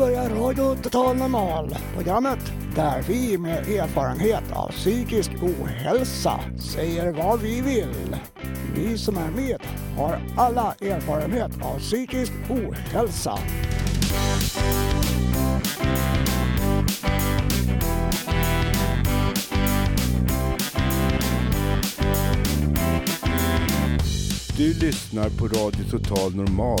börjar Radio Total Normal, programmet där vi med erfarenhet av psykisk ohälsa säger vad vi vill. Vi som är med har alla erfarenhet av psykisk ohälsa. Du lyssnar på Radio Total Normal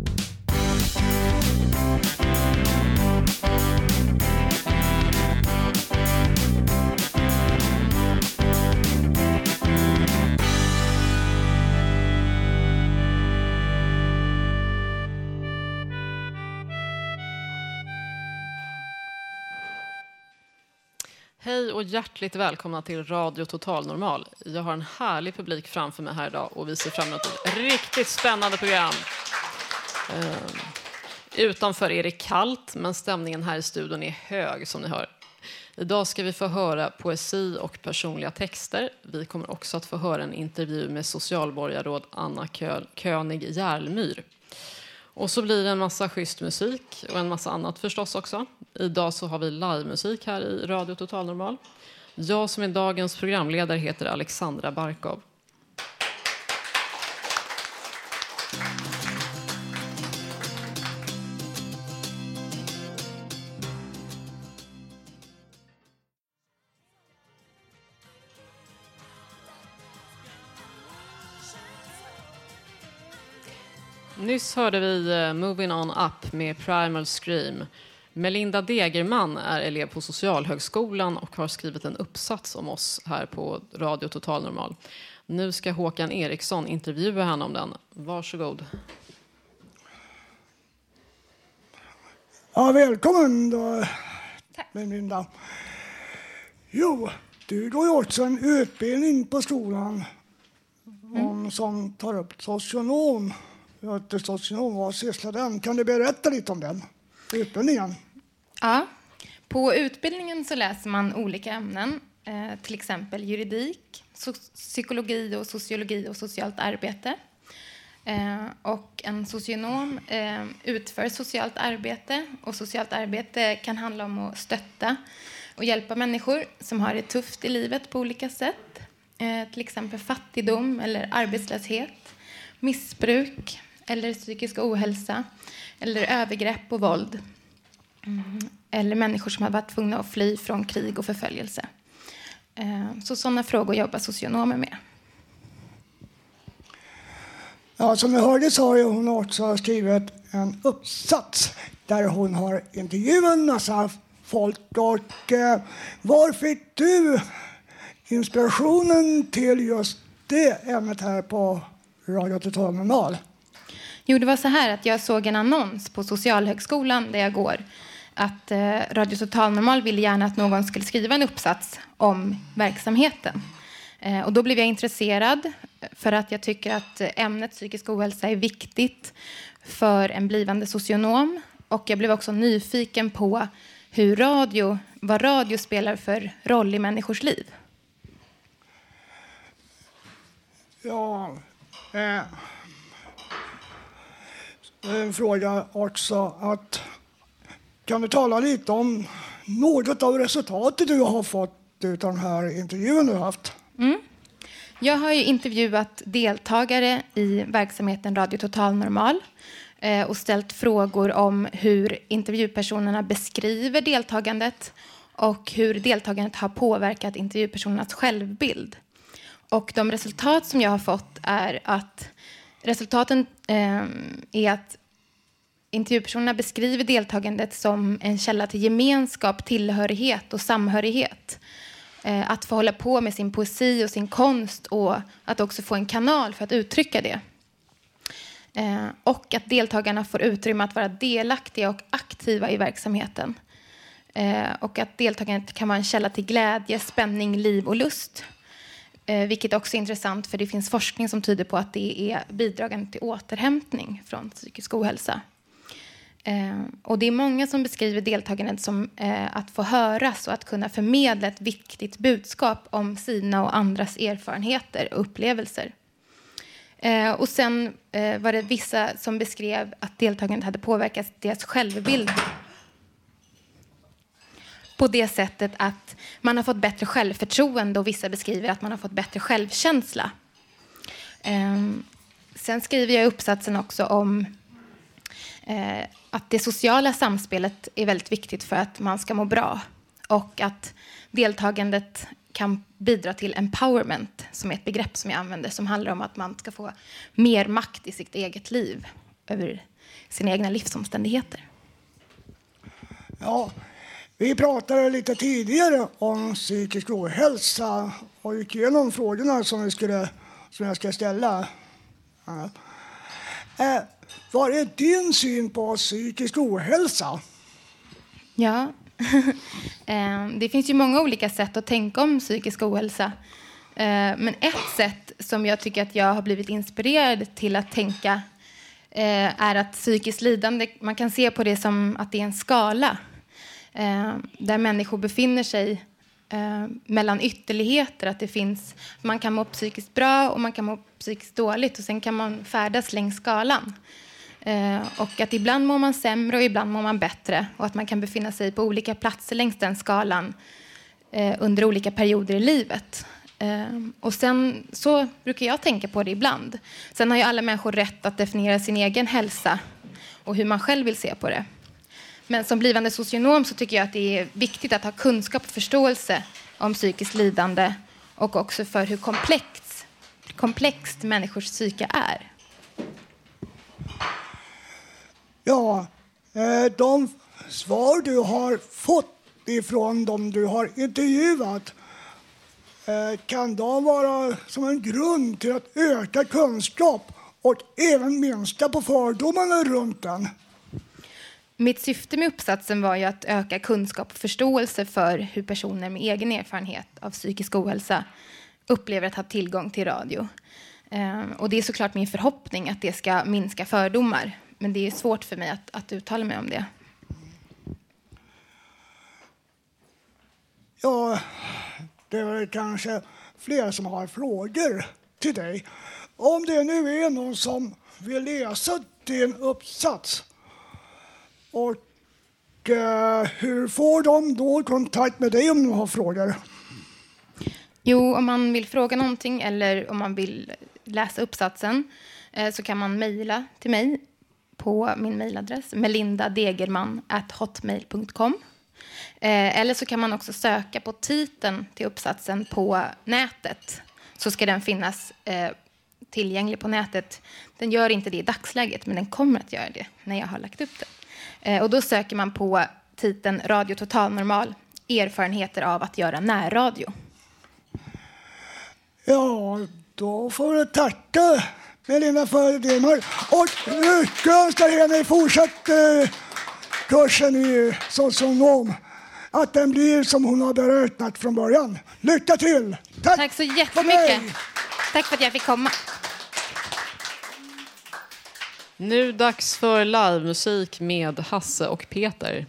Hej och hjärtligt välkomna till Radio Total Normal. Jag har en härlig publik framför mig här idag och vi ser fram emot ett riktigt spännande program. Eh, utanför är det kallt, men stämningen här i studion är hög som ni hör. Idag ska vi få höra poesi och personliga texter. Vi kommer också att få höra en intervju med socialborgarråd Anna König Järlmyr. Och så blir det en massa schysst musik och en massa annat förstås också. Idag så har vi livemusik här i Radio Total Normal. Jag som är dagens programledare heter Alexandra Barkov. Nyss hörde vi uh, Moving On Up med Primal Scream. Melinda Degerman är elev på Socialhögskolan och har skrivit en uppsats om oss här på Radio Total Normal. Nu ska Håkan Eriksson intervjua henne om den. Varsågod. Ja, välkommen då, Melinda. Jo, du går ju också en utbildning på skolan mm. om, som tar upp socionom socionom. Vad sysslar den? Kan du berätta lite om den utbildningen? Ja, på utbildningen så läser man olika ämnen, eh, till exempel juridik, psykologi och sociologi och socialt arbete. Eh, och en socionom eh, utför socialt arbete och socialt arbete kan handla om att stötta och hjälpa människor som har det tufft i livet på olika sätt. Eh, till exempel fattigdom eller arbetslöshet, missbruk, eller psykisk ohälsa eller övergrepp och våld. Mm. Eller människor som har varit tvungna att fly från krig och förföljelse. Eh, så sådana frågor jobbar socionomer med. Ja, som ni hörde så har hon också skrivit en uppsats där hon har intervjuat en massa folk. Och, eh, var fick du inspirationen till just det ämnet här på Radio Total Normal? Jo, det var så här att jag såg en annons på Socialhögskolan där jag går att eh, Radio Total Normal ville gärna att någon skulle skriva en uppsats om verksamheten. Eh, och då blev jag intresserad för att jag tycker att ämnet psykisk ohälsa är viktigt för en blivande socionom. Och jag blev också nyfiken på hur radio, vad radio spelar för roll i människors liv. Ja, eh, Eh, en fråga också. Att, kan du tala lite om något av resultatet du har fått av den här intervjun du har haft? Mm. Jag har intervjuat deltagare i verksamheten Radio Total Normal eh, och ställt frågor om hur intervjupersonerna beskriver deltagandet och hur deltagandet har påverkat intervjupersonernas självbild. Och de resultat som jag har fått är att Resultaten eh, är att intervjupersonerna beskriver deltagandet som en källa till gemenskap, tillhörighet och samhörighet. Eh, att få hålla på med sin poesi och sin konst och att också få en kanal för att uttrycka det. Eh, och att deltagarna får utrymme att vara delaktiga och aktiva i verksamheten. Eh, och att deltagandet kan vara en källa till glädje, spänning, liv och lust. Vilket också är intressant för det finns forskning som tyder på att det är bidragande till återhämtning från psykisk ohälsa. Eh, och det är många som beskriver deltagandet som eh, att få höras och att kunna förmedla ett viktigt budskap om sina och andras erfarenheter och upplevelser. Eh, och sen eh, var det vissa som beskrev att deltagandet hade påverkat deras självbild på det sättet att man har fått bättre självförtroende och vissa beskriver att man har fått bättre självkänsla. Ehm, sen skriver jag i uppsatsen också om eh, att det sociala samspelet är väldigt viktigt för att man ska må bra och att deltagandet kan bidra till empowerment, som är ett begrepp som jag använder, som handlar om att man ska få mer makt i sitt eget liv över sina egna livsomständigheter. Ja, vi pratade lite tidigare om psykisk ohälsa och gick igenom frågorna som, vi skulle, som jag ska ställa. Ja. Eh, vad är din syn på psykisk ohälsa? Ja, ehm, det finns ju många olika sätt att tänka om psykisk ohälsa. Ehm, men ett sätt som jag tycker att jag har blivit inspirerad till att tänka eh, är att psykiskt lidande, man kan se på det som att det är en skala ehm, där människor befinner sig eh, mellan ytterligheter. Att det finns, man kan må psykiskt bra och man kan må psykiskt dåligt och sen kan man färdas längs skalan. Eh, och att ibland mår man sämre och ibland mår man bättre och att man kan befinna sig på olika platser längs den skalan eh, under olika perioder i livet. Eh, och sen så brukar jag tänka på det ibland. Sen har ju alla människor rätt att definiera sin egen hälsa och hur man själv vill se på det. Men som blivande socionom så tycker jag att det är viktigt att ha kunskap och förståelse om psykiskt lidande och också för hur komplext, komplext människors psyke är. Ja, eh, de svar du har fått ifrån dem du har intervjuat eh, kan de vara som en grund till att öka kunskap och även minska på fördomarna runt den? Mitt syfte med uppsatsen var ju att öka kunskap och förståelse för hur personer med egen erfarenhet av psykisk ohälsa upplever att ha tillgång till radio. Eh, och det är såklart min förhoppning att det ska minska fördomar men det är svårt för mig att, att uttala mig om det. Ja, det är kanske fler som har frågor till dig. Om det nu är någon som vill läsa din uppsats och eh, hur får de då kontakt med dig om de har frågor? Jo, om man vill fråga någonting eller om man vill läsa uppsatsen eh, så kan man mejla till mig på min mejladress melindadegerman.hotmail.com. Eh, eller så kan man också söka på titeln till uppsatsen på nätet. Så ska den finnas eh, tillgänglig på nätet. Den gör inte det i dagsläget, men den kommer att göra det när jag har lagt upp den. Eh, och då söker man på titeln Radio Total Normal, erfarenheter av att göra närradio. Ja, då får du tacka Melinda Fördemar. Och lyckönskar henne i fortsatt eh, kursen i socionom. Att den blir som hon har beräknat från början. Lycka till! Tack, Tack så jättemycket. Tack för att jag fick komma. Nu dags för livemusik med Hasse och Peter.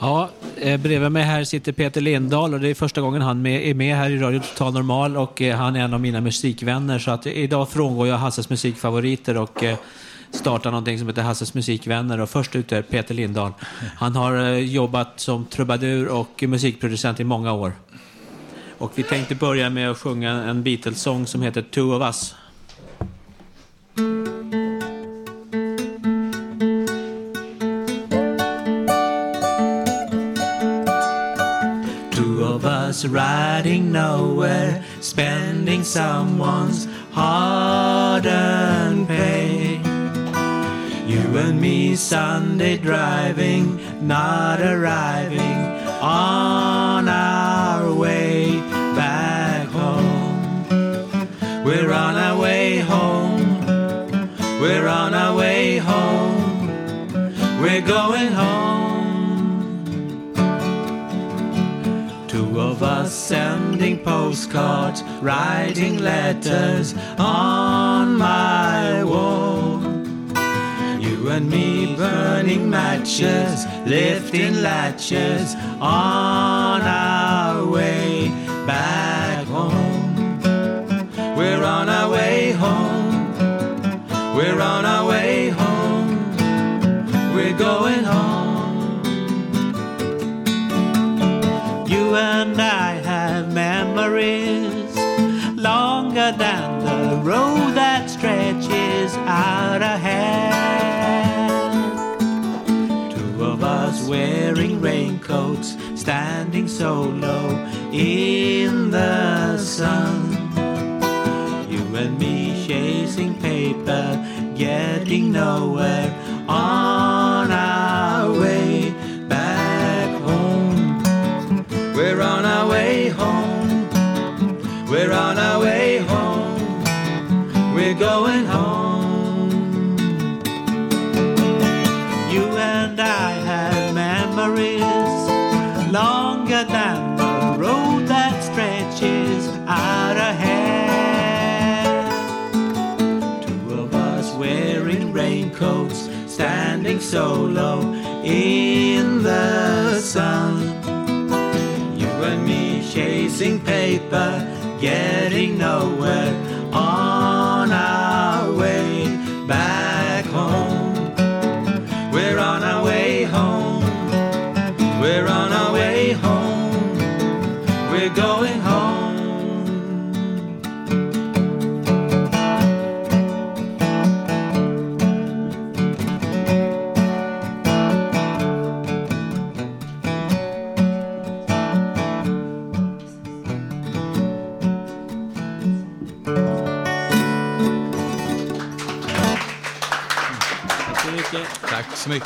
Ja, eh, bredvid mig här sitter Peter Lindahl och det är första gången han är med här i Radio Total Normal och eh, han är en av mina musikvänner så att idag frångår jag Hasses musikfavoriter och eh, startar någonting som heter Hasses musikvänner och först ut är Peter Lindahl. Han har jobbat som trubadur och musikproducent i många år. Och vi tänkte börja med att sjunga en Beatles-sång som heter Two of Us. Us riding nowhere, spending someone's hard-earned pay. You and me Sunday driving, not arriving on our way back home. We're on our way home. We're on our way home. We're going home. Of us sending postcards, writing letters on my wall. You and me burning matches, lifting latches on our way back home. We're on our way home. We're on our way road that stretches out ahead. Two of us wearing raincoats, standing so low in the sun. You and me chasing paper, getting nowhere on so low in the sun. You and me chasing paper, getting nowhere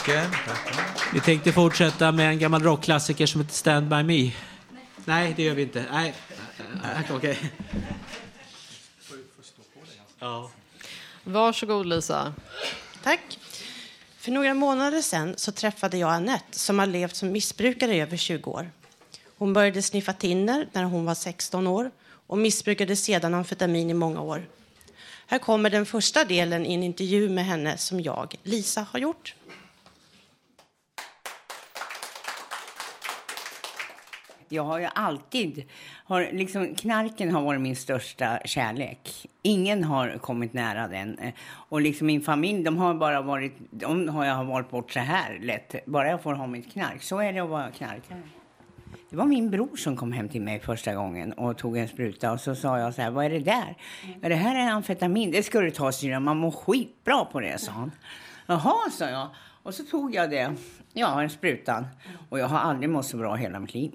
mycket. Vi tänkte fortsätta med en gammal rockklassiker som heter Stand By Me. Nej, det gör vi inte. Nej, äh, okej. Ja. Varsågod Lisa. Tack. För några månader sedan så träffade jag Annette som har levt som missbrukare i över 20 år. Hon började sniffa tinner när hon var 16 år och missbrukade sedan amfetamin i många år. Här kommer den första delen i en intervju med henne som jag, Lisa, har gjort. Jag har ju alltid, har, liksom, knarken har varit min största kärlek. Ingen har kommit nära den. Och liksom min familj, de har bara varit, de har jag valt bort så här lätt. Bara jag får ha mitt knark. Så är det att vara knarkare. Det var min bror som kom hem till mig första gången och tog en spruta. Och så sa jag så här, vad är det där? Ja, det här är amfetamin. Det ska du ta syrran, man mår skitbra på det, sa han. Jaha, sa jag. Och så tog jag det, ja, en sprutan. Och jag har aldrig mått så bra hela mitt liv.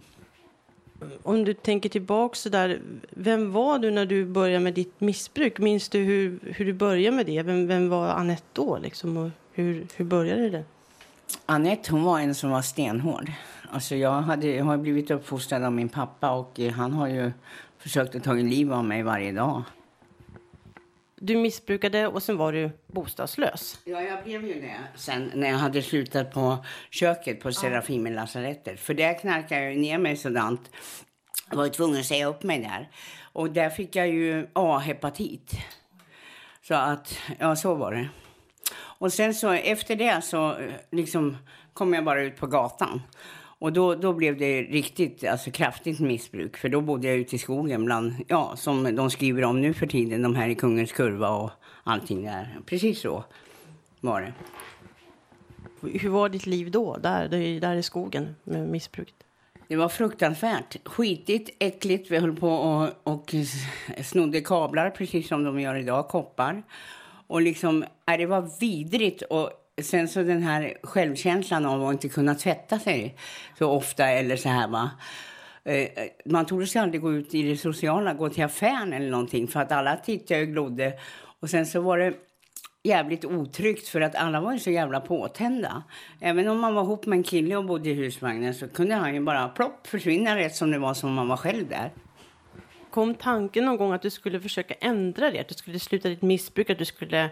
Om du tänker tillbaka så där, vem var du när du började med ditt missbruk? Minns du hur, hur du började med det? Vem, vem var Anette då liksom? Och hur, hur började det? Anette hon var en som var stenhård. Alltså jag, hade, jag har blivit uppfostrad av min pappa och eh, han har ju försökt att ta liv av mig varje dag. Du missbrukade och sen var du bostadslös. Ja, jag blev ju det sen när jag hade slutat på köket på Serafimerlasarettet. För där knarkade jag ner mig sådant. Jag var ju tvungen att säga upp mig där. Och där fick jag ju A-hepatit. Så att, ja så var det. Och sen så efter det så eh, liksom kom jag bara ut på gatan. Och då, då blev det riktigt alltså, kraftigt missbruk. För då bodde jag ute i skogen bland, ja, som de skriver om nu för tiden, de här i Kungens kurva och allting där. Precis så var det. Hur var ditt liv då, där, där, i skogen med missbruket? Det var fruktansvärt. Skitigt, äckligt. Vi höll på och, och snodde kablar, precis som de gör idag, koppar. Och liksom, det var vidrigt. Och sen så den här självkänslan av att inte kunna tvätta sig så ofta eller så här va. Eh, man trodde sig aldrig gå ut i det sociala, gå till affären eller någonting för att alla tittade och glodde. Och sen så var det jävligt otryggt för att alla var ju så jävla påtända. Även om man var ihop med en kille och bodde i husvagnen så kunde han ju bara plopp försvinna rätt som det var som man var själv där. Kom tanken någon gång att du skulle försöka ändra det? Att du skulle sluta ditt missbruk, att du skulle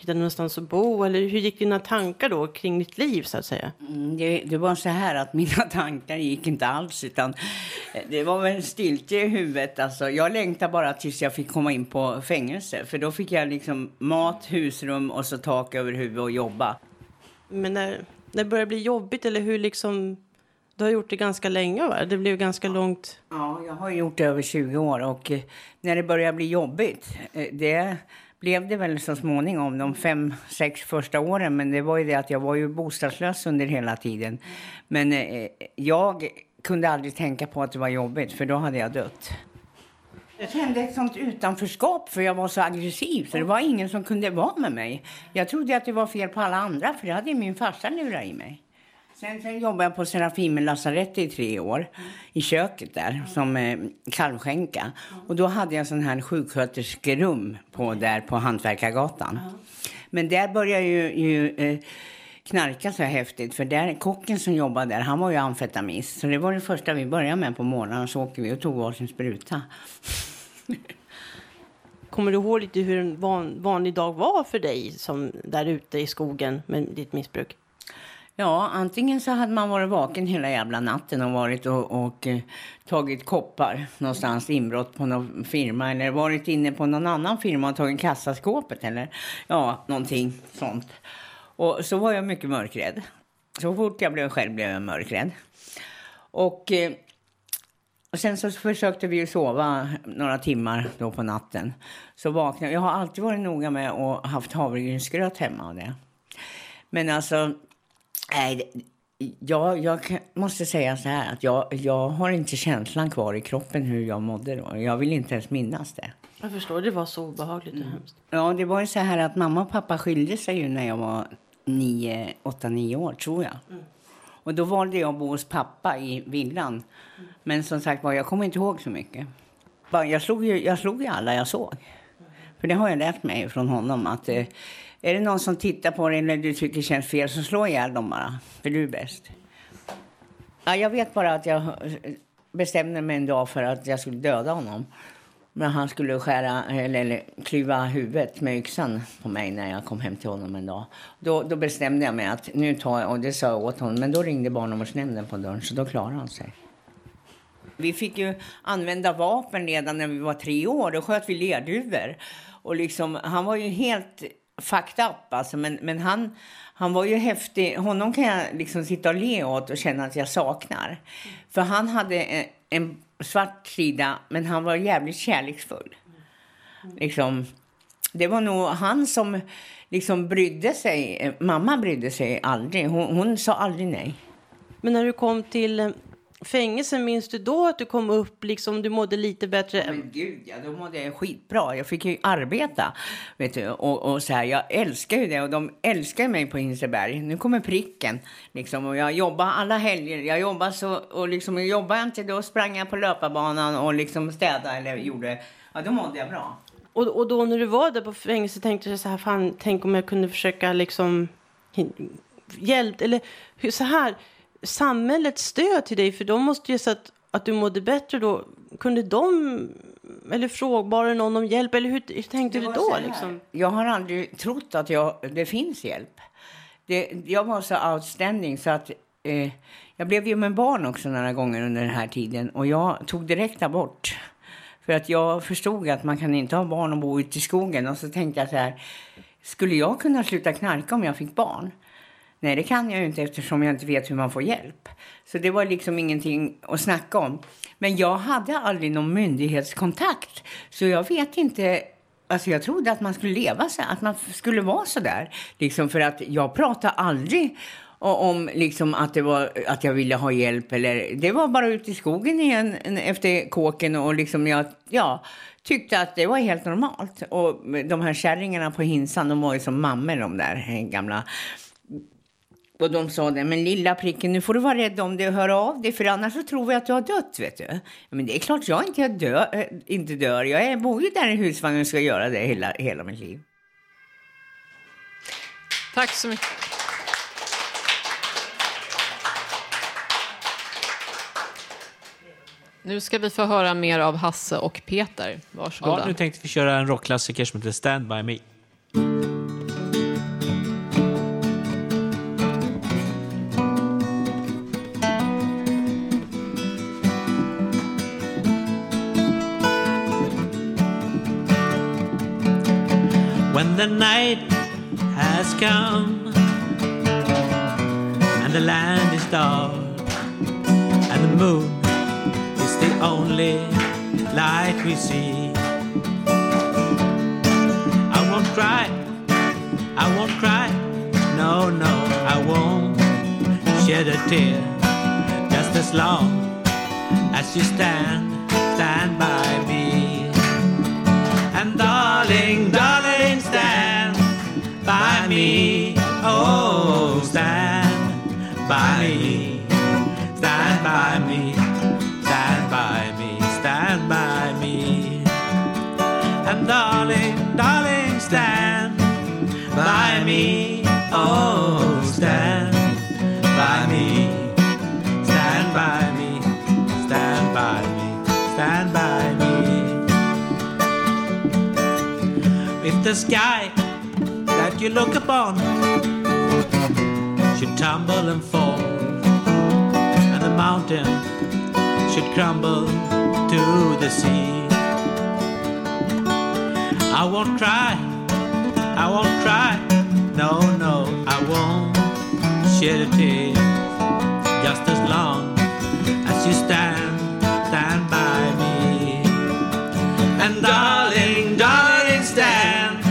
hitta någonstans att bo? Eller hur gick dina tankar då kring ditt liv så att säga? Mm, Det, det var så här att mina tankar gick inte alls utan eh, det var väl stiltje i huvudet. Alltså, jag längtade bara tills jag fick komma in på fängelse för då fick jag liksom mat, husrum och så tak över huvudet och jobba. Men när, när det börjar bli jobbigt eller hur liksom... Du har gjort det ganska länge va? Det blev ganska långt. Ja, jag har gjort det över 20 år och eh, när det börjar bli jobbigt, eh, det blev det väl så småningom de fem, sex första åren. Men det var ju det att jag var ju bostadslös under hela tiden. Men eh, jag kunde aldrig tänka på att det var jobbigt för då hade jag dött. Jag kände ett sånt utanförskap för jag var så aggressiv så det var ingen som kunde vara med mig. Jag trodde att det var fel på alla andra för det hade min farsa lurat i mig. Sen, sen jobbade jag på Serafimen lasarett i tre år i köket där som eh, kalvskänka. Och då hade jag sån här sjuksköterskerum på, där på Hantverkargatan. Men där började ju, ju eh, knarka så häftigt. För där, kocken som jobbade där, han var ju amfetamist. Så det var det första vi började med på morgonen. Så åkte vi och tog varsin spruta. Kommer du ihåg lite hur en van, vanlig dag var för dig som där ute i skogen med ditt missbruk? Ja, antingen så hade man varit vaken hela jävla natten och varit och, och eh, tagit koppar någonstans, inbrott på någon firma eller varit inne på någon annan firma och tagit kassaskåpet eller ja, någonting sånt. Och så var jag mycket mörkrädd. Så fort jag blev själv blev jag mörkrädd. Och, eh, och sen så försökte vi ju sova några timmar då på natten. Så vaknade jag. har alltid varit noga med att haft havregrynsgröt hemma och det. Men alltså, nej, jag, jag måste säga så här att jag, jag har inte känslan kvar i kroppen hur jag mådde då. Jag vill inte ens minnas det. Jag förstår, det var så obehagligt och hemskt. Ja, det var ju så här att mamma och pappa skilde sig ju när jag var nio, åtta, nio år tror jag. Och då valde jag att bo hos pappa i villan. Men som sagt var, jag kommer inte ihåg så mycket. Jag slog ju, jag slog ju alla jag såg. För det har jag lärt mig från honom att eh, är det någon som tittar på dig eller du tycker känns fel så slå ihjäl dem bara. För du är bäst. Ja, jag vet bara att jag bestämde mig en dag för att jag skulle döda honom. Men han skulle skära, eller, eller klyva huvudet med yxan på mig när jag kom hem till honom en dag. Då, då bestämde jag mig att nu tar jag, och det sa jag åt honom, men då ringde barnavårdsnämnden på dörren så då klarade han sig. Vi fick ju använda vapen redan när vi var tre år. Då sköt vi lerduvor. Och liksom, han var ju helt fucked up alltså. Men, men han, han var ju häftig. Honom kan jag liksom sitta och le åt och känna att jag saknar. För han hade en, en svart sida, men han var jävligt kärleksfull. Liksom, det var nog han som liksom brydde sig. Mamma brydde sig aldrig. Hon, hon sa aldrig nej. Men när du kom till fängelse, minns du då att du kom upp, liksom du mådde lite bättre? Men gud, ja, då mådde jag skitbra. Jag fick ju arbeta. Vet du, och, och så här, jag älskar ju det och de älskar mig på Hinseberg. Nu kommer pricken. Liksom, och jag jobbar alla helger. Jag jobbar så, och liksom, jobbar jag inte då sprang jag på löparbanan och liksom städade eller gjorde. Ja, då mådde jag bra. Och, och då när du var där på fängelse tänkte du så här, fan, tänk om jag kunde försöka liksom hjälp, eller så här, samhällets stöd till dig, för de måste ju så att, att du mådde bättre då, kunde de, eller frågade någon om hjälp, eller hur, hur tänkte du då liksom? Jag har aldrig trott att jag, det finns hjälp. Det, jag var så outstanding så att eh, jag blev ju med barn också några gånger under den här tiden och jag tog direkt abort. För att jag förstod att man kan inte ha barn och bo ute i skogen och så tänkte jag så här, skulle jag kunna sluta knarka om jag fick barn? Nej, det kan jag ju inte eftersom jag inte vet hur man får hjälp. Så det var liksom ingenting att snacka om. Men jag hade aldrig någon myndighetskontakt. Så jag vet inte. Alltså jag trodde att man skulle leva så, att man skulle vara så där. Liksom för att jag pratade aldrig om liksom att, det var, att jag ville ha hjälp. Eller, det var bara ute i skogen igen efter kåken och liksom jag ja, tyckte att det var helt normalt. Och de här kärringarna på Hinsan, de var ju som mammor de där eh, gamla och de sa det, men lilla pricken, nu får du vara rädd om dig och höra av dig, för annars så tror vi att du har dött, vet du. Men det är klart jag inte, dö, äh, inte dör. Jag är, bor ju där i husvagnen och ska göra det hela, hela mitt liv. Tack så mycket. Nu ska vi få höra mer av Hasse och Peter. Varsågoda. Ja, nu tänkte vi köra en rockklassiker som heter Stand By Me. The night has come and the land is dark, and the moon is the only light we see. I won't cry, I won't cry, no, no, I won't shed a tear just as long as you stand, Oh, stand by me. Stand by me. Stand by me. Stand by me. If the sky that you look upon should tumble and fall, and the mountain should crumble to the sea, I won't cry, I won't cry, no, won't shed a tear, just as long as you stand, stand by me. And darling, darling, stand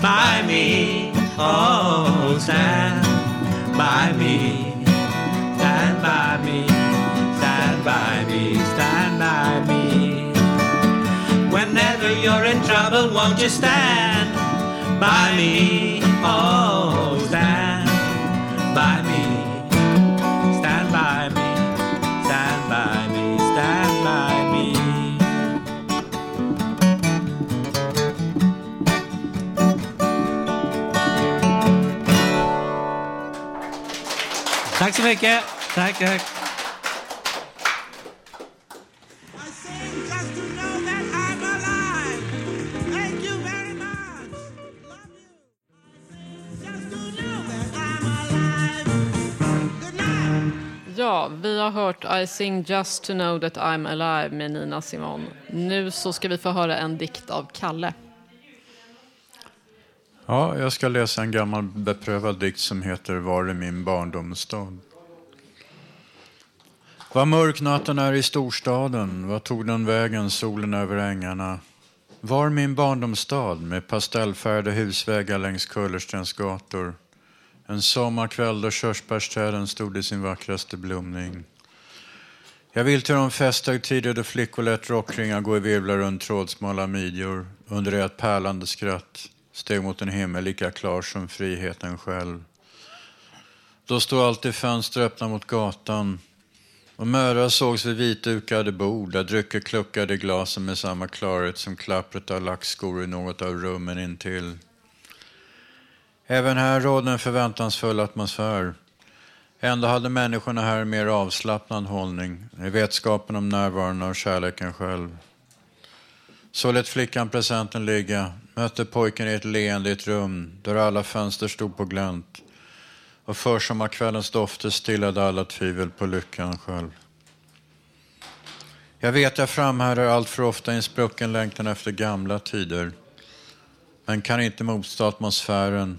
by me. Oh, stand by me. Stand by me. Stand by me. Stand by me. Whenever you're in trouble, won't you stand by me? Oh, så mycket. Tack, tack. Ja, vi har hört I sing just to know that I'm alive med Nina Simon. Nu så ska vi få höra en dikt av Kalle. Ja, jag ska läsa en gammal beprövad dikt som heter Var är min barndomsstad? Vad mörk natten är i storstaden, vad tog den vägen solen över ängarna? Var min barndomsstad med pastellfärgade husväggar längs Kullerstens gator. En sommarkväll då körsbärsträden stod i sin vackraste blomning. Jag vill till de festhögtider då flickor lät rockringar gå i virvlar runt trådsmala midjor under det att pärlande skratt steg mot en himmel lika klar som friheten själv. Då stod alltid fönster öppna mot gatan och mödrar sågs vid vitdukade bord där drycker kluckade i glasen med samma klarhet som klappret av lackskor i något av rummen intill. Även här rådde en förväntansfull atmosfär. Ändå hade människorna här en mer avslappnad hållning i vetskapen om närvaron av kärleken själv. Så lät flickan presenten ligga, mötte pojken i ett leende i ett rum där alla fönster stod på glänt och försommarkvällens dofter stillade alla tvivel på lyckan själv. Jag vet jag framhärdar allt för ofta i en sprucken längtan efter gamla tider men kan inte motstå atmosfären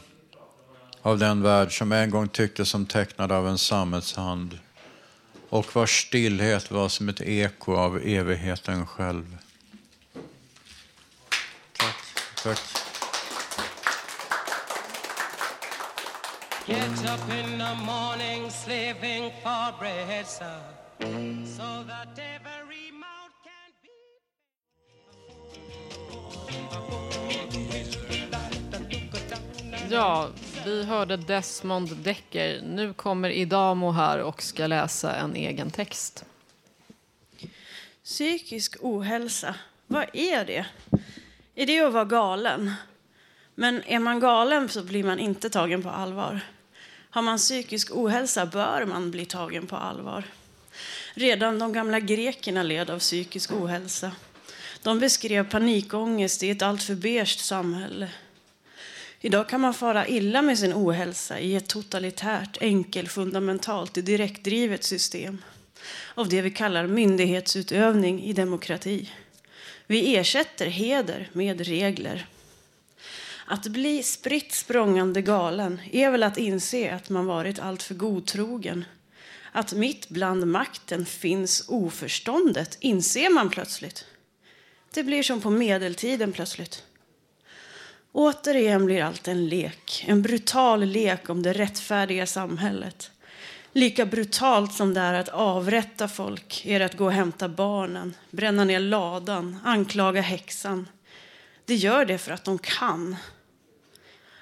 av den värld som en gång tycktes som tecknad av en sammetshand och vars stillhet var som ett eko av evigheten själv. Tack. Tack. Get up in the morning slaving for bread, sir, so that every mouth can Ja, vi hörde Desmond Decker. Nu kommer Idamo här och ska läsa en egen text. Psykisk ohälsa, vad är det? Är det att vara galen? Men är man galen så blir man inte tagen på allvar. Har man psykisk ohälsa bör man bli tagen på allvar. Redan de gamla grekerna led av psykisk ohälsa. De beskrev panikångest i ett alltför beige samhälle. Idag kan man fara illa med sin ohälsa i ett totalitärt, enkel, fundamentalt, direktdrivet system av det vi kallar myndighetsutövning i demokrati. Vi ersätter heder med regler. Att bli spritt språngande galen är väl att inse att man varit alltför godtrogen. Att mitt bland makten finns oförståndet inser man plötsligt. Det blir som på medeltiden plötsligt. Återigen blir allt en lek, en brutal lek om det rättfärdiga samhället. Lika brutalt som det är att avrätta folk är det att gå och hämta barnen, bränna ner ladan, anklaga häxan. Det gör det för att de kan.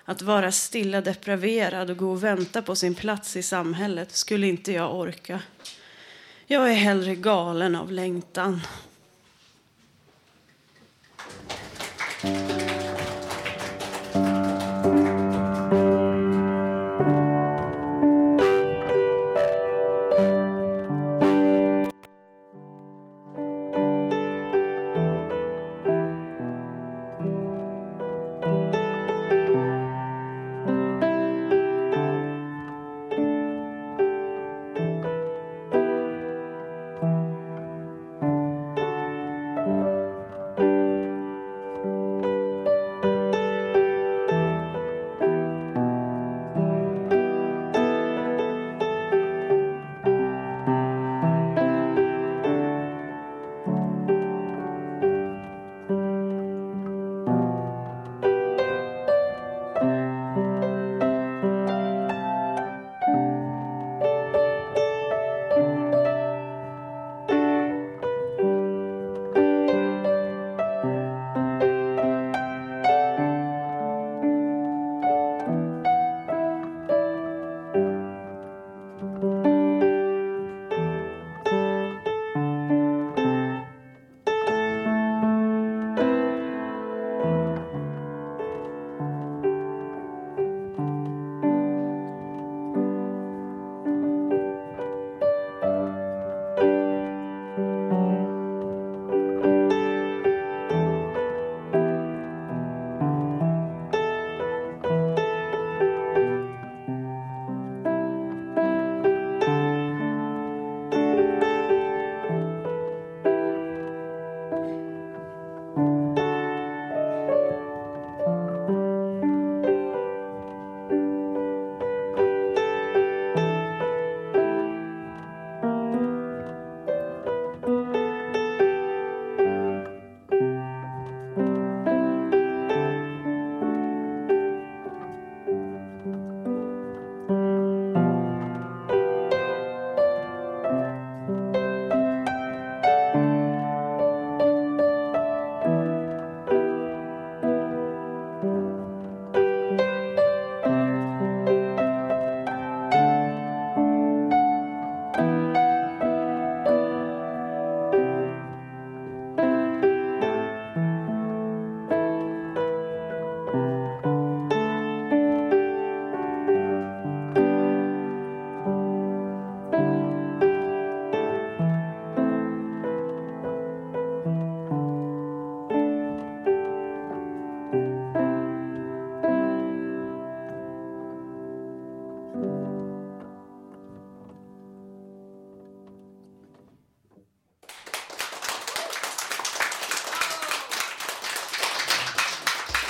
Att vara stilla depraverad och gå och vänta på sin plats i samhället skulle inte jag orka. Jag är hellre galen av längtan.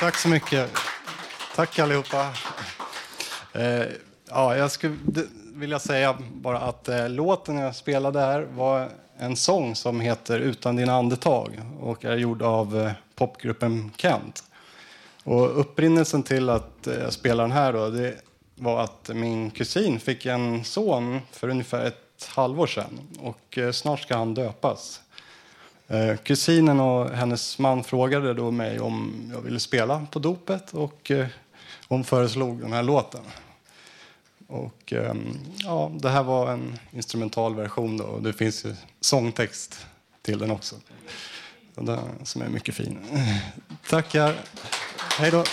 Tack så mycket. Tack allihopa. Eh, ja, jag skulle vilja säga bara att eh, låten jag spelade här var en sång som heter Utan dina andetag och är gjord av eh, popgruppen Kent. Och upprinnelsen till att eh, jag spelar den här då, det var att min kusin fick en son för ungefär ett halvår sedan och eh, snart ska han döpas. Eh, kusinen och hennes man frågade då mig om jag ville spela på dopet och eh, hon föreslog den här låten. Och, ehm, ja, det här var en instrumental version då, och det finns ju sångtext till den också. Den, som är mycket fin. Tackar. Hej då.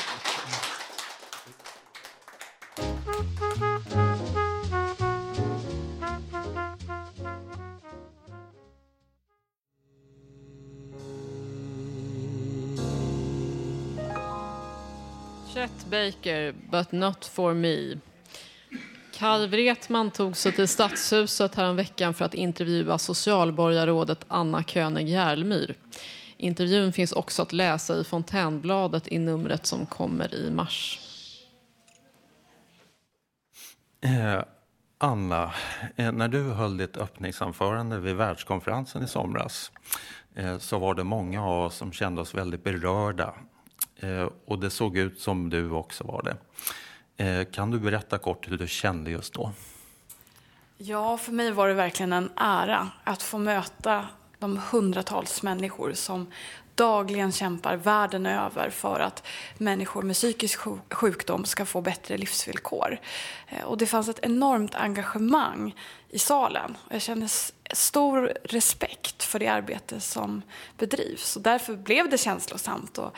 Chet Baker, but not for me. Kaj Wretman tog sig till Stadshuset häromveckan för att intervjua socialborgarrådet Anna König Järlmyr. Intervjun finns också att läsa i Fontänbladet i numret som kommer i mars. Eh, Anna, eh, när du höll ditt öppningsanförande vid världskonferensen i somras eh, så var det många av oss som kände oss väldigt berörda. Eh, och det såg ut som du också var det. Eh, kan du berätta kort hur du kände just då? Ja, för mig var det verkligen en ära att få möta de hundratals människor som dagligen kämpar världen över för att människor med psykisk sjukdom ska få bättre livsvillkor. Eh, och det fanns ett enormt engagemang i salen. Jag kände stor respekt för det arbete som bedrivs. Och därför blev det känslosamt. Och,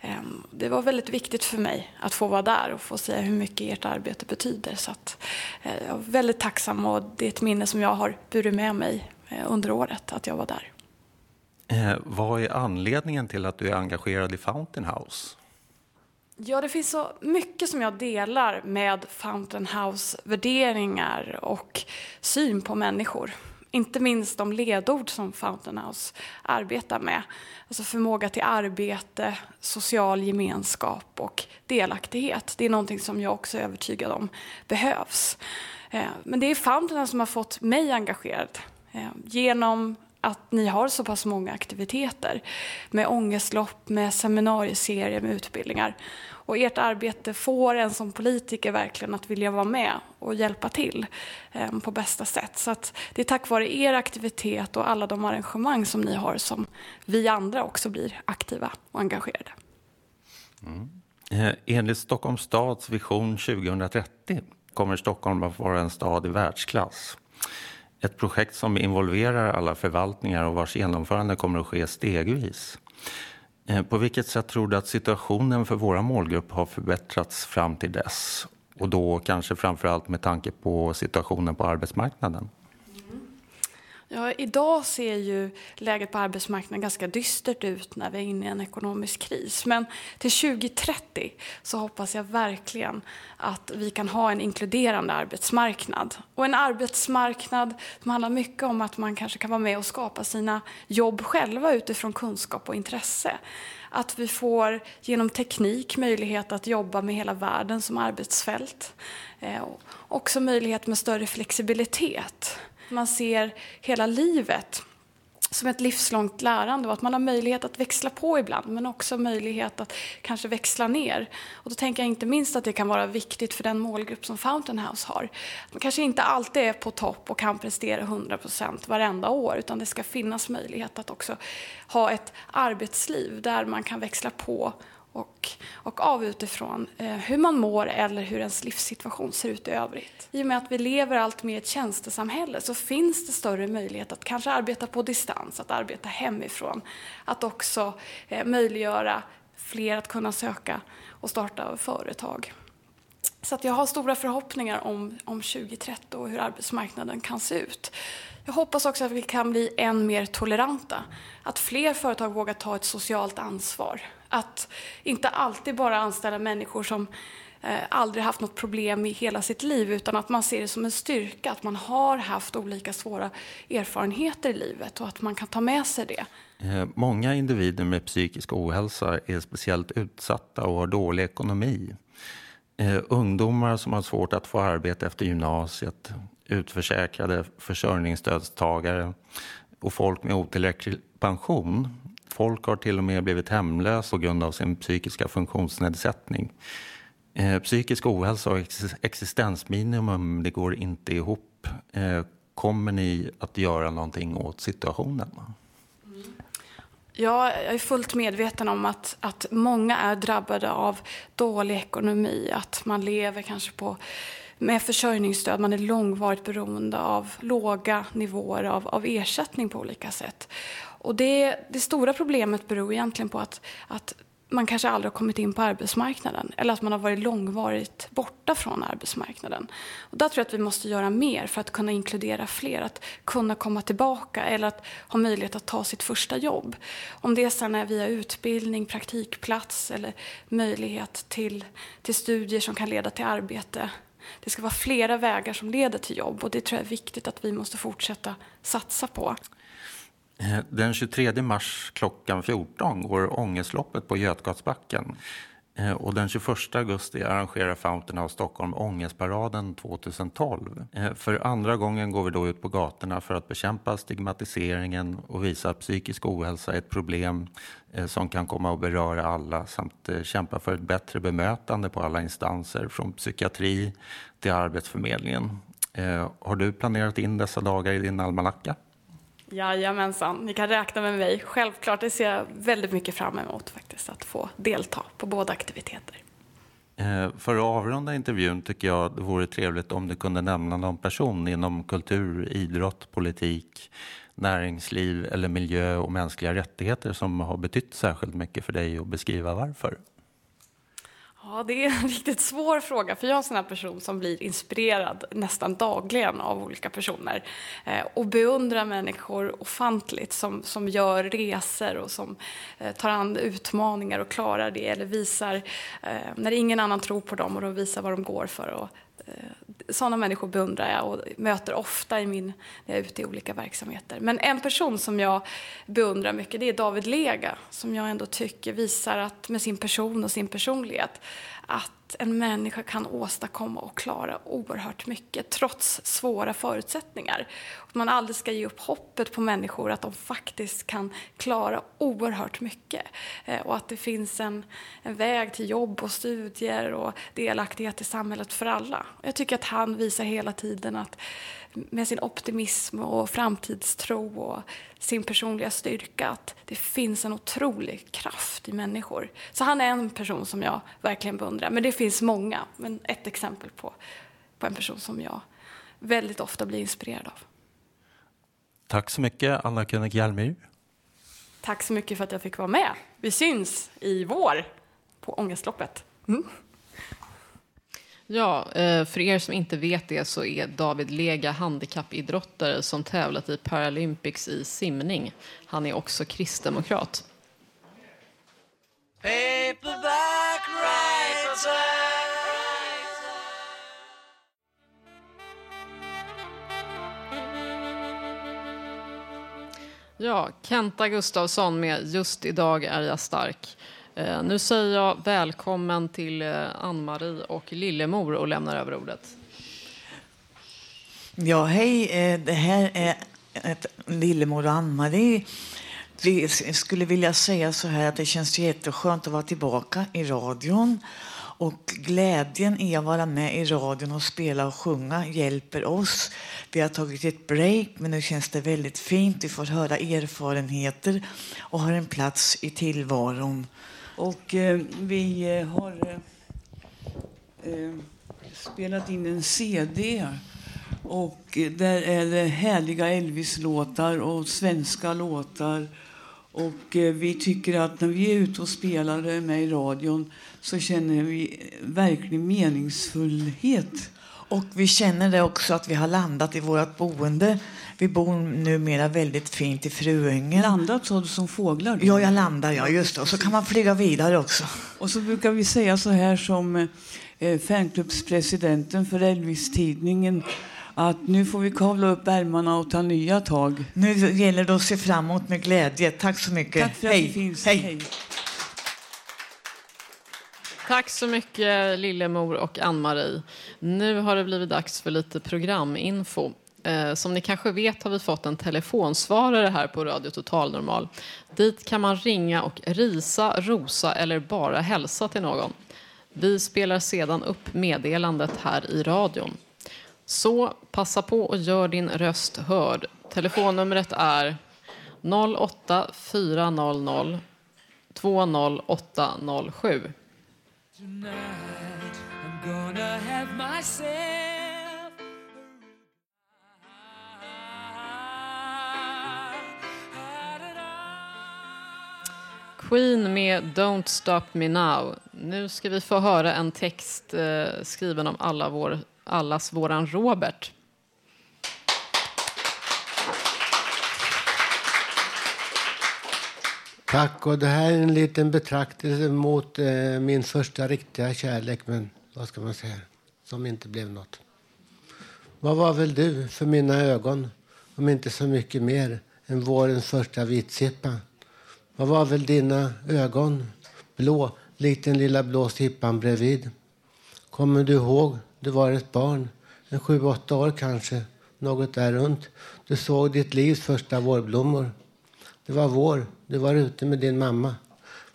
eh, det var väldigt viktigt för mig att få vara där och få säga hur mycket ert arbete betyder. Så att, eh, jag är väldigt tacksam och det är ett minne som jag har burit med mig eh, under året, att jag var där. Eh, vad är anledningen till att du är engagerad i Fountain House? Ja, det finns så mycket som jag delar med Fountain House värderingar och syn på människor. Inte minst de ledord som Fountain House arbetar med. Alltså förmåga till arbete, social gemenskap och delaktighet. Det är någonting som jag också är övertygad om behövs. Eh, men det är Fountain House som har fått mig engagerad eh, genom att ni har så pass många aktiviteter med ångestlopp, med seminarieserier, med utbildningar. Och ert arbete får en som politiker verkligen att vilja vara med och hjälpa till eh, på bästa sätt. Så att det är tack vare er aktivitet och alla de arrangemang som ni har som vi andra också blir aktiva och engagerade. Mm. Eh, enligt Stockholms stads vision 2030 kommer Stockholm att vara en stad i världsklass. Ett projekt som involverar alla förvaltningar och vars genomförande kommer att ske stegvis. Eh, på vilket sätt tror du att situationen för våra målgrupp har förbättrats fram till dess? Och då kanske framför allt med tanke på situationen på arbetsmarknaden. Ja, idag ser ju läget på arbetsmarknaden ganska dystert ut när vi är inne i en ekonomisk kris. Men till 2030 så hoppas jag verkligen att vi kan ha en inkluderande arbetsmarknad. Och en arbetsmarknad som handlar mycket om att man kanske kan vara med och skapa sina jobb själva utifrån kunskap och intresse. Att vi får genom teknik möjlighet att jobba med hela världen som arbetsfält. Eh, och också möjlighet med större flexibilitet. Man ser hela livet som ett livslångt lärande och att man har möjlighet att växla på ibland men också möjlighet att kanske växla ner. Och då tänker jag inte minst att det kan vara viktigt för den målgrupp som Fountain House har. Man kanske inte alltid är på topp och kan prestera 100% varenda år utan det ska finnas möjlighet att också ha ett arbetsliv där man kan växla på och, och av utifrån eh, hur man mår eller hur ens livssituation ser ut i övrigt. I och med att vi lever allt mer i ett tjänstesamhälle så finns det större möjlighet att kanske arbeta på distans, att arbeta hemifrån. Att också eh, möjliggöra fler att kunna söka och starta företag. Så att jag har stora förhoppningar om, om 2030 och hur arbetsmarknaden kan se ut. Jag hoppas också att vi kan bli än mer toleranta. Att fler företag vågar ta ett socialt ansvar. Att inte alltid bara anställa människor som eh, aldrig haft något problem i hela sitt liv utan att man ser det som en styrka att man har haft olika svåra erfarenheter i livet och att man kan ta med sig det. Eh, många individer med psykisk ohälsa är speciellt utsatta och har dålig ekonomi. Eh, ungdomar som har svårt att få arbete efter gymnasiet, utförsäkrade försörjningsstödstagare och folk med otillräcklig pension. Folk har till och med blivit hemlösa på grund av sin psykiska funktionsnedsättning. Eh, psykisk ohälsa och ex- existensminimum, det går inte ihop. Eh, kommer ni att göra någonting åt situationen? Ja, jag är fullt medveten om att, att många är drabbade av dålig ekonomi. Att man lever kanske på, med försörjningsstöd. Man är långvarigt beroende av låga nivåer av, av ersättning på olika sätt. Och det, det stora problemet beror egentligen på att, att man kanske aldrig har kommit in på arbetsmarknaden eller att man har varit långvarigt borta från arbetsmarknaden. Och där tror jag att vi måste göra mer för att kunna inkludera fler, att kunna komma tillbaka eller att ha möjlighet att ta sitt första jobb. Om det sen är via utbildning, praktikplats eller möjlighet till, till studier som kan leda till arbete. Det ska vara flera vägar som leder till jobb och det tror jag är viktigt att vi måste fortsätta satsa på. Eh, den 23 mars klockan 14 går Ångestloppet på Götgatsbacken. Eh, och den 21 augusti arrangerar Fountain House Stockholm Ångestparaden 2012. Eh, för andra gången går vi då ut på gatorna för att bekämpa stigmatiseringen och visa att psykisk ohälsa är ett problem som kan komma att beröra alla samt kämpa för ett bättre bemötande på alla instanser från psykiatri till Arbetsförmedlingen. Har du planerat in dessa dagar i din almanacka? Jajamensan, ni kan räkna med mig. Självklart, det ser jag väldigt mycket fram emot faktiskt, att få delta på båda aktiviteter. Eh, för att avrunda intervjun tycker jag det vore trevligt om du kunde nämna någon person inom kultur, idrott, politik, näringsliv eller miljö och mänskliga rättigheter som har betytt särskilt mycket för dig och beskriva varför. Ja, det är en riktigt svår fråga, för jag är en sån här person som blir inspirerad nästan dagligen av olika personer eh, och beundrar människor ofantligt som, som gör resor och som eh, tar an utmaningar och klarar det eller visar eh, när ingen annan tror på dem och de visar vad de går för. Och, Eh, sådana människor beundrar jag och möter ofta i min, när jag är ute i olika verksamheter. Men en person som jag beundrar mycket det är David Lega som jag ändå tycker visar att med sin person och sin personlighet att en människa kan åstadkomma och klara oerhört mycket trots svåra förutsättningar. Att man aldrig ska ge upp hoppet på människor att de faktiskt kan klara oerhört mycket. Eh, och att det finns en, en väg till jobb och studier och delaktighet i samhället för alla. Jag tycker att han visar hela tiden att med sin optimism och framtidstro och sin personliga styrka att det finns en otrolig kraft i människor. Så han är en person som jag verkligen beundrar. Men det finns många. Men ett exempel på, på en person som jag väldigt ofta blir inspirerad av. Tack så mycket Anna König Hjelmyr. Tack så mycket för att jag fick vara med. Vi syns i vår på Ångestloppet. Mm. Ja, eh, för er som inte vet det så är David Lega handikappidrottare som tävlat i Paralympics i simning. Han är också kristdemokrat. Paperback writer. Ja, Kenta Gustafsson med Just idag är jag stark. Eh, nu säger jag välkommen till eh, Ann-Marie och Lillemor och lämnar över ordet. Ja, hej. Eh, det här är Lillemor och Ann-Marie. Vi skulle vilja säga så här att det känns jätteskönt att vara tillbaka i radion. Och glädjen i att vara med i radion och spela och sjunga hjälper oss. Vi har tagit ett break, men nu känns det väldigt fint. Vi får höra erfarenheter och har en plats i tillvaron. Och eh, vi eh, har eh, eh, spelat in en CD. Och eh, där är det härliga Elvis-låtar och svenska låtar. Och eh, vi tycker att när vi är ute och spelar och är med i radion så känner vi verklig meningsfullhet. Och vi känner det också att vi har landat i vårt boende. Vi bor numera väldigt fint i Fruängen. Landat sa du som fåglar? Ja, jag landar, ja. Just det. Och så kan man flyga vidare också. Och så brukar vi säga så här som eh, fanklubbspresidenten för Elvis-tidningen att nu får vi kavla upp ärmarna och ta nya tag. Nu gäller det att se framåt med glädje. Tack så mycket. Tack för att Hej. finns. Hej. Tack så mycket Lillemor och Ann-Marie. Nu har det blivit dags för lite programinfo. Eh, som ni kanske vet har vi fått en telefonsvarare här på Radio Total Normal. Dit kan man ringa och risa, rosa eller bara hälsa till någon. Vi spelar sedan upp meddelandet här i radion. Så passa på och gör din röst hörd. Telefonnumret är 08 400 20807. Tonight I'm gonna have myself Queen med Don't Stop Me Now. Nu ska vi få höra en text eh, skriven av alla vår, allas våran Robert. Tack, och det här är en liten betraktelse mot eh, min första riktiga kärlek, men vad ska man säga, som inte blev något. Vad var väl du för mina ögon, om inte så mycket mer än vårens första vitsippa. Vad var väl dina ögon? Blå, likt den lilla blå sippan bredvid. Kommer du ihåg? Du var ett barn, en sju, åtta år kanske, något där runt. Du såg ditt livs första vårblommor. Det var vår, du var ute med din mamma.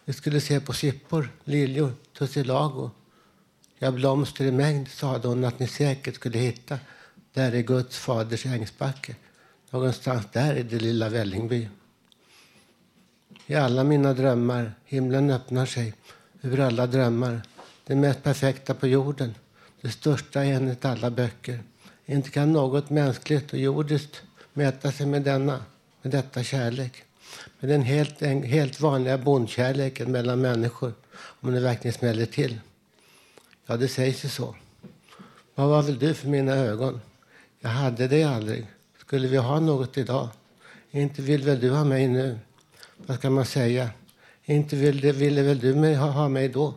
Vi skulle se på sippor, liljor, tussilago. Ja, blomster i mängd, sade hon att ni säkert skulle hitta där i Guds faders ängsbacke. Någonstans där i det lilla Vällingby. I alla mina drömmar, himlen öppnar sig ur alla drömmar. Det mest perfekta på jorden, det största enligt alla böcker. Inte kan något mänskligt och jordiskt mäta sig med denna, med detta kärlek. Med den helt, en, helt vanliga bondkärleken mellan människor, om det verkligen smäller till. Ja, det sägs ju så. Vad var väl du för mina ögon? Jag hade dig aldrig. Skulle vi ha något idag? Inte vill väl du ha mig nu? Vad ska man säga? Inte ville, ville väl du mig ha, ha mig då?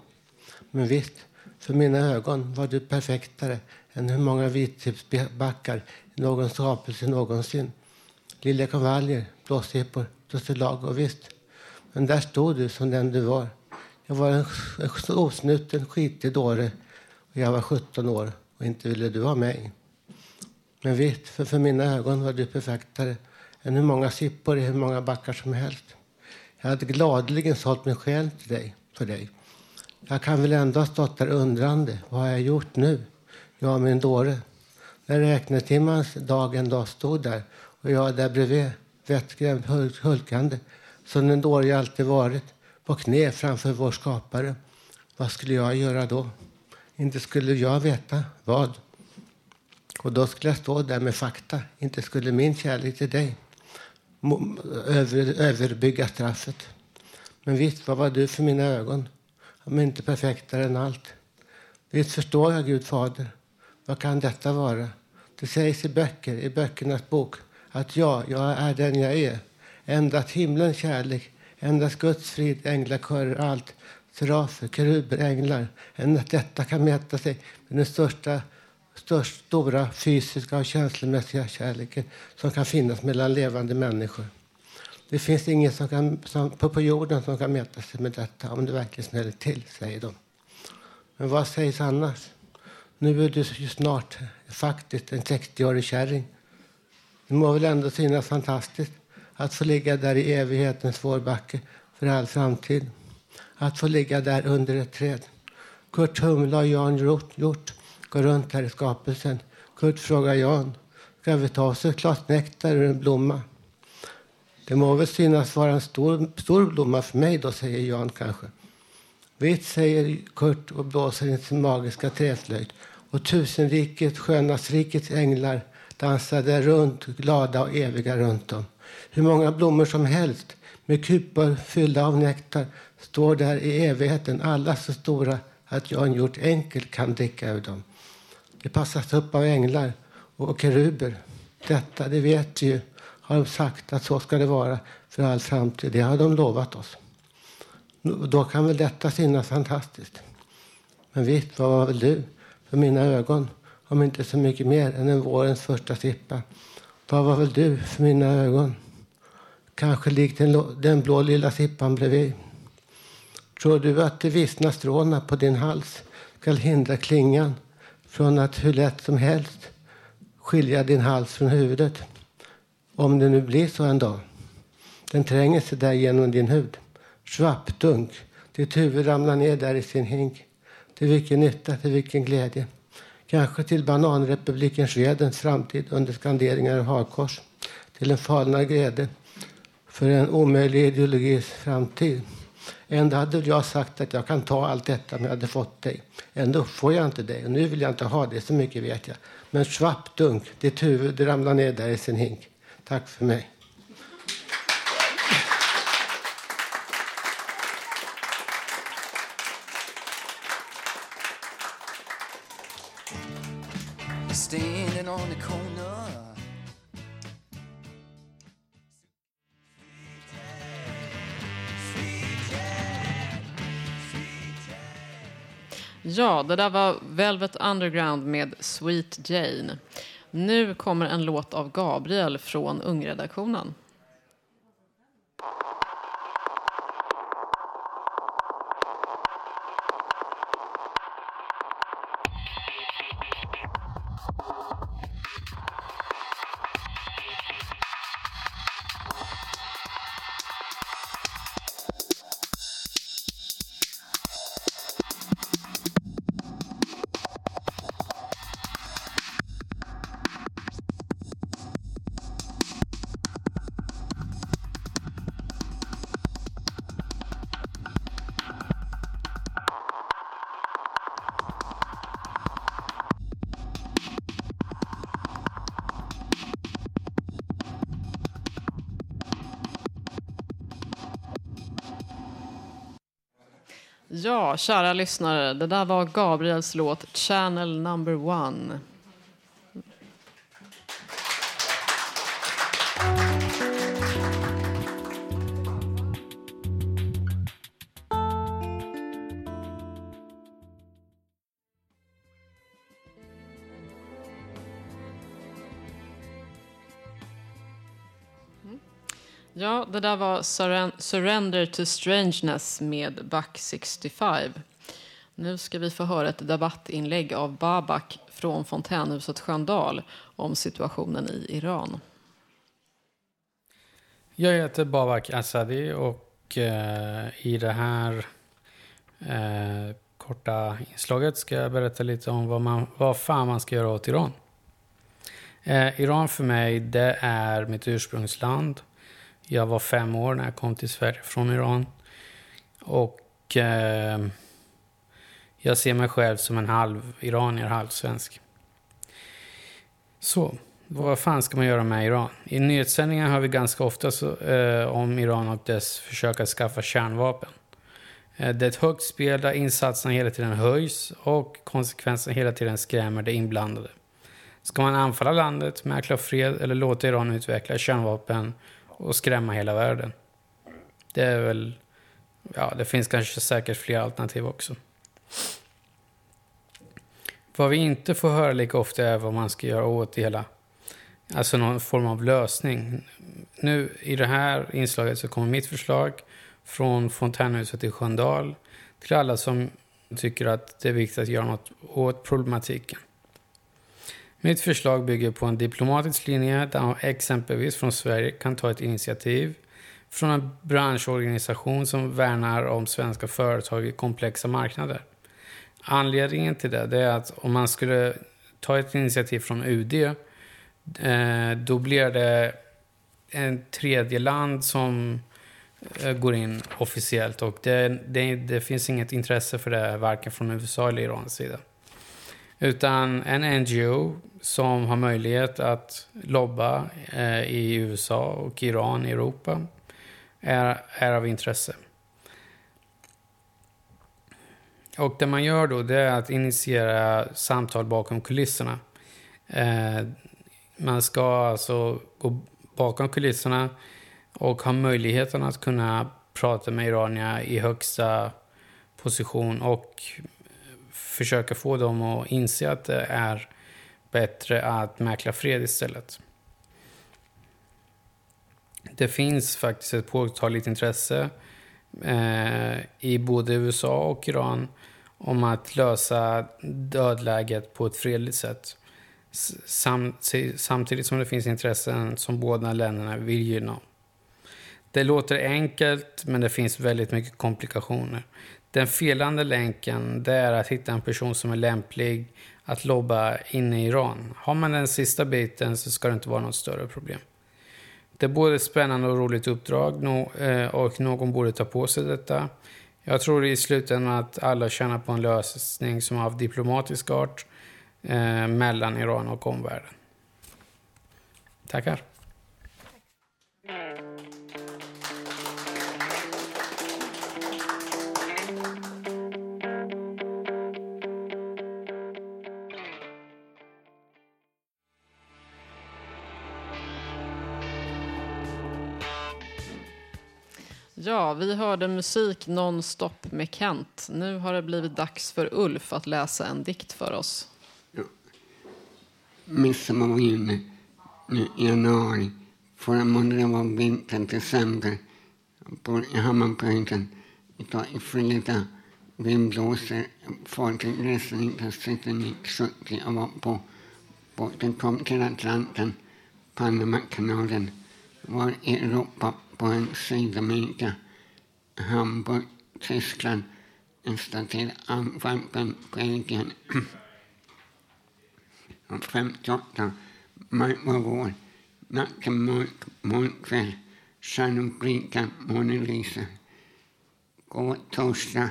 Men visst, för mina ögon var du perfektare än hur många vittipsbackar i någon skapelse någonsin lilla kavaljer, blåsippor, tussilago visst. Men där stod du som den du var. Jag var en, en osnuten, skitig dåre och jag var 17 år och inte ville du ha mig. Men visst, för, för mina ögon var du perfektare än hur många sippor i hur många backar som helst. Jag hade gladeligen sålt min själ till dig, för dig. Jag kan väl ändå ha stått där undrande. Vad har jag gjort nu? Jag min dåre. När räknetimmans dag en dag stod där och jag där bredvid, vettskrämd, hulkande, som den dåre jag alltid varit, på knä framför vår skapare. Vad skulle jag göra då? Inte skulle jag veta vad. Och då skulle jag stå där med fakta. Inte skulle min kärlek till dig över, överbygga straffet. Men visst, vad var du för mina ögon? Om inte perfektare än allt. Visst förstår jag, Gud fader. Vad kan detta vara? Det sägs i böcker, i böckernas bok, att jag, jag är den jag är. Endast himlens kärlek, endast Guds frid, änglakörer, allt. Serafer, keruber, änglar. Endast detta kan mäta sig med den största största, stora fysiska och känslomässiga kärleken som kan finnas mellan levande människor. Det finns ingen som kan, som, på, på jorden som kan mäta sig med detta om det verkligen smäller till, säger de. Men vad sägs annars? Nu är du ju snart faktiskt en 60-årig kärring. Det må väl ändå synas fantastiskt att få ligga där i evighetens vårbacke för all framtid. Att få ligga där under ett träd. Kurt Humla och Jan Hjort går runt här i skapelsen. Kurt frågar Jan, ska vi ta oss ett glas nektar ur en blomma? Det må väl synas vara en stor, stor blomma för mig då, säger Jan kanske. Vitt, säger Kurt och blåser in sin magiska träflöjt. Och tusenriket, skönhetsrikets änglar dansade runt, glada och eviga runt dem. Hur många blommor som helst med kupor fyllda av nektar står där i evigheten, alla så stora att Jan gjort enkelt kan dricka ur dem. Det passas upp av änglar och keruber. Detta, det vet vi ju, har de sagt att så ska det vara för all framtid. Det har de lovat oss. Då kan väl detta synas fantastiskt. Men visst, vad var väl du för mina ögon? Om inte så mycket mer än en vårens första sippa. Vad var väl du för mina ögon? Kanske likt den, den blå lilla sippan bredvid. Tror du att de vissna stråna på din hals skall hindra klingan från att hur lätt som helst skilja din hals från huvudet. Om det nu blir så en dag. Den tränger sig där genom din hud. Schwappdunk. Ditt huvud ramlar ner där i sin hink. Till vilken nytta, till vilken glädje. Kanske till bananrepubliken Svedens framtid under skanderingar och hakkors. Till en falnad grädde. för en omöjlig ideologis framtid. Ändå hade jag sagt att jag kan ta allt detta om jag hade fått dig. Ändå får jag inte dig och nu vill jag inte ha det, så mycket vet jag. Men svappdunk, ditt huvud ramlar ner där i sin hink. Tack för mig. On the corner. Ja, det där var Velvet Underground med Sweet Jane. Nu kommer en låt av Gabriel från Ungredaktionen. Ja, kära lyssnare, det där var Gabriels låt Channel number one. Ja, det där var Surren- Surrender to Strangeness med Back 65. Nu ska vi få höra ett debattinlägg av Babak från fontänhuset Sköndal om situationen i Iran. Jag heter Babak Asadi och eh, i det här eh, korta inslaget ska jag berätta lite om vad, man, vad fan man ska göra åt Iran. Eh, Iran för mig, det är mitt ursprungsland. Jag var fem år när jag kom till Sverige från Iran. Och eh, jag ser mig själv som en halv iranier, halv svensk. Så, vad fan ska man göra med Iran? I nyhetssändningar hör vi ganska ofta så, eh, om Iran och dess försök att skaffa kärnvapen. Eh, det är ett högt spel där insatserna hela tiden höjs och konsekvenserna hela tiden skrämmer de inblandade. Ska man anfalla landet, mäkla fred eller låta Iran utveckla kärnvapen och skrämma hela världen? Det är väl... Ja, det finns kanske säkert fler alternativ också. Vad vi inte får höra lika ofta är vad man ska göra åt det hela. Alltså någon form av lösning. Nu i det här inslaget så kommer mitt förslag från fontänhuset i Sköndal till alla som tycker att det är viktigt att göra något åt problematiken. Mitt förslag bygger på en diplomatisk linje där man exempelvis från Sverige kan ta ett initiativ från en branschorganisation som värnar om svenska företag i komplexa marknader. Anledningen till det, är att om man skulle ta ett initiativ från UD eh, då blir det en tredje land som eh, går in officiellt och det, det, det finns inget intresse för det varken från USA eller Irans sida. Utan en NGO som har möjlighet att lobba eh, i USA och Iran, i Europa, är, är av intresse. Och det man gör då det är att initiera samtal bakom kulisserna. Eh, man ska alltså gå bakom kulisserna och ha möjligheten att kunna prata med iranier i högsta position och försöka få dem att inse att det är bättre att mäkla fred istället. Det finns faktiskt ett påtagligt intresse eh, i både USA och Iran om att lösa dödläget på ett fredligt sätt. Sam samtidigt som det finns intressen som båda länderna vill gynna. Det låter enkelt, men det finns väldigt mycket komplikationer. Den felande länken det är att hitta en person som är lämplig att lobba inne i Iran. Har man den sista biten så ska det inte vara något större problem. Det är både ett spännande och roligt uppdrag eh, och någon borde ta på sig detta. Jag tror i slutändan att alla tjänar på en lösning som är av diplomatisk art eh, mellan Iran och omvärlden. Tackar. Ja, vi hörde musik nonstop med Kent. Nu har det blivit dags för Ulf att läsa en dikt för oss. Midsommar var inne nu i januari. Förra månaden var vintern december. Jag bor i Hammarbyhöjden. Idag i fredag. Vind blåser. Fartyg reser inte 6970 och var på båten kom till Atlanten, Panamakanalen. Var i Europa på en Sydamerika, Hamburg, Tyskland, en stad till Antwerpen, Belgien. Och 58 maj var vår. Natten mörk, morgonkväll, stjärnor månen lyser. Går torsdag,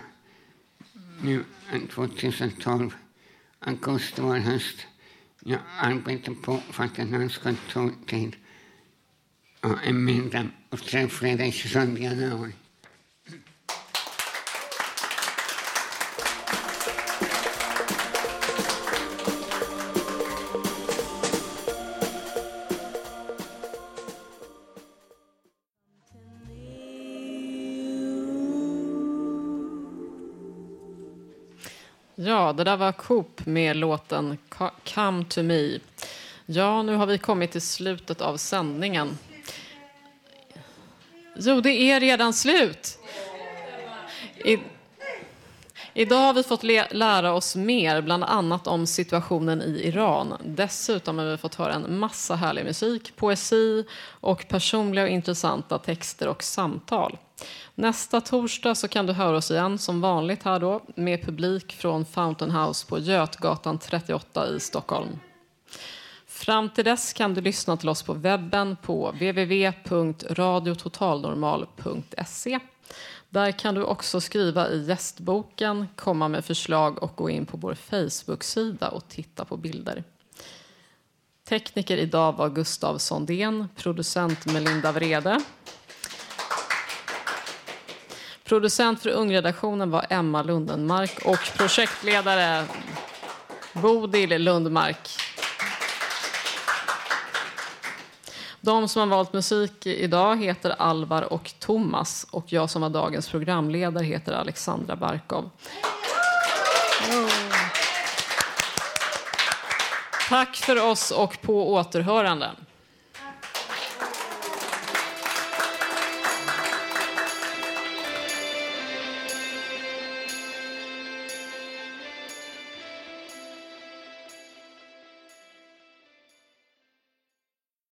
nu 2012, augusti var höst. Jag arbetar på för att den här ska ta tid. Och en middag och träff fredag 27 januari. Ja, det där var Coop med låten Come to me. Ja, nu har vi kommit till slutet av sändningen. Jo, det är redan slut. I, idag har vi fått le, lära oss mer, bland annat om situationen i Iran. Dessutom har vi fått höra en massa härlig musik, poesi och personliga och intressanta texter och samtal. Nästa torsdag så kan du höra oss igen som vanligt här då med publik från Fountain House på Götgatan 38 i Stockholm. Fram till dess kan du lyssna till oss på webben på www.radiototalnormal.se. Där kan du också skriva i gästboken, komma med förslag och gå in på vår Facebook-sida och titta på bilder. Tekniker idag var Gustav Sondén, producent Melinda Vrede. Producent för Ungredaktionen var Emma Lundenmark och projektledare Bodil Lundmark. De som har valt musik idag heter Alvar och Thomas och jag som var dagens programledare heter Alexandra Barkov. Tack för oss och på återhörande.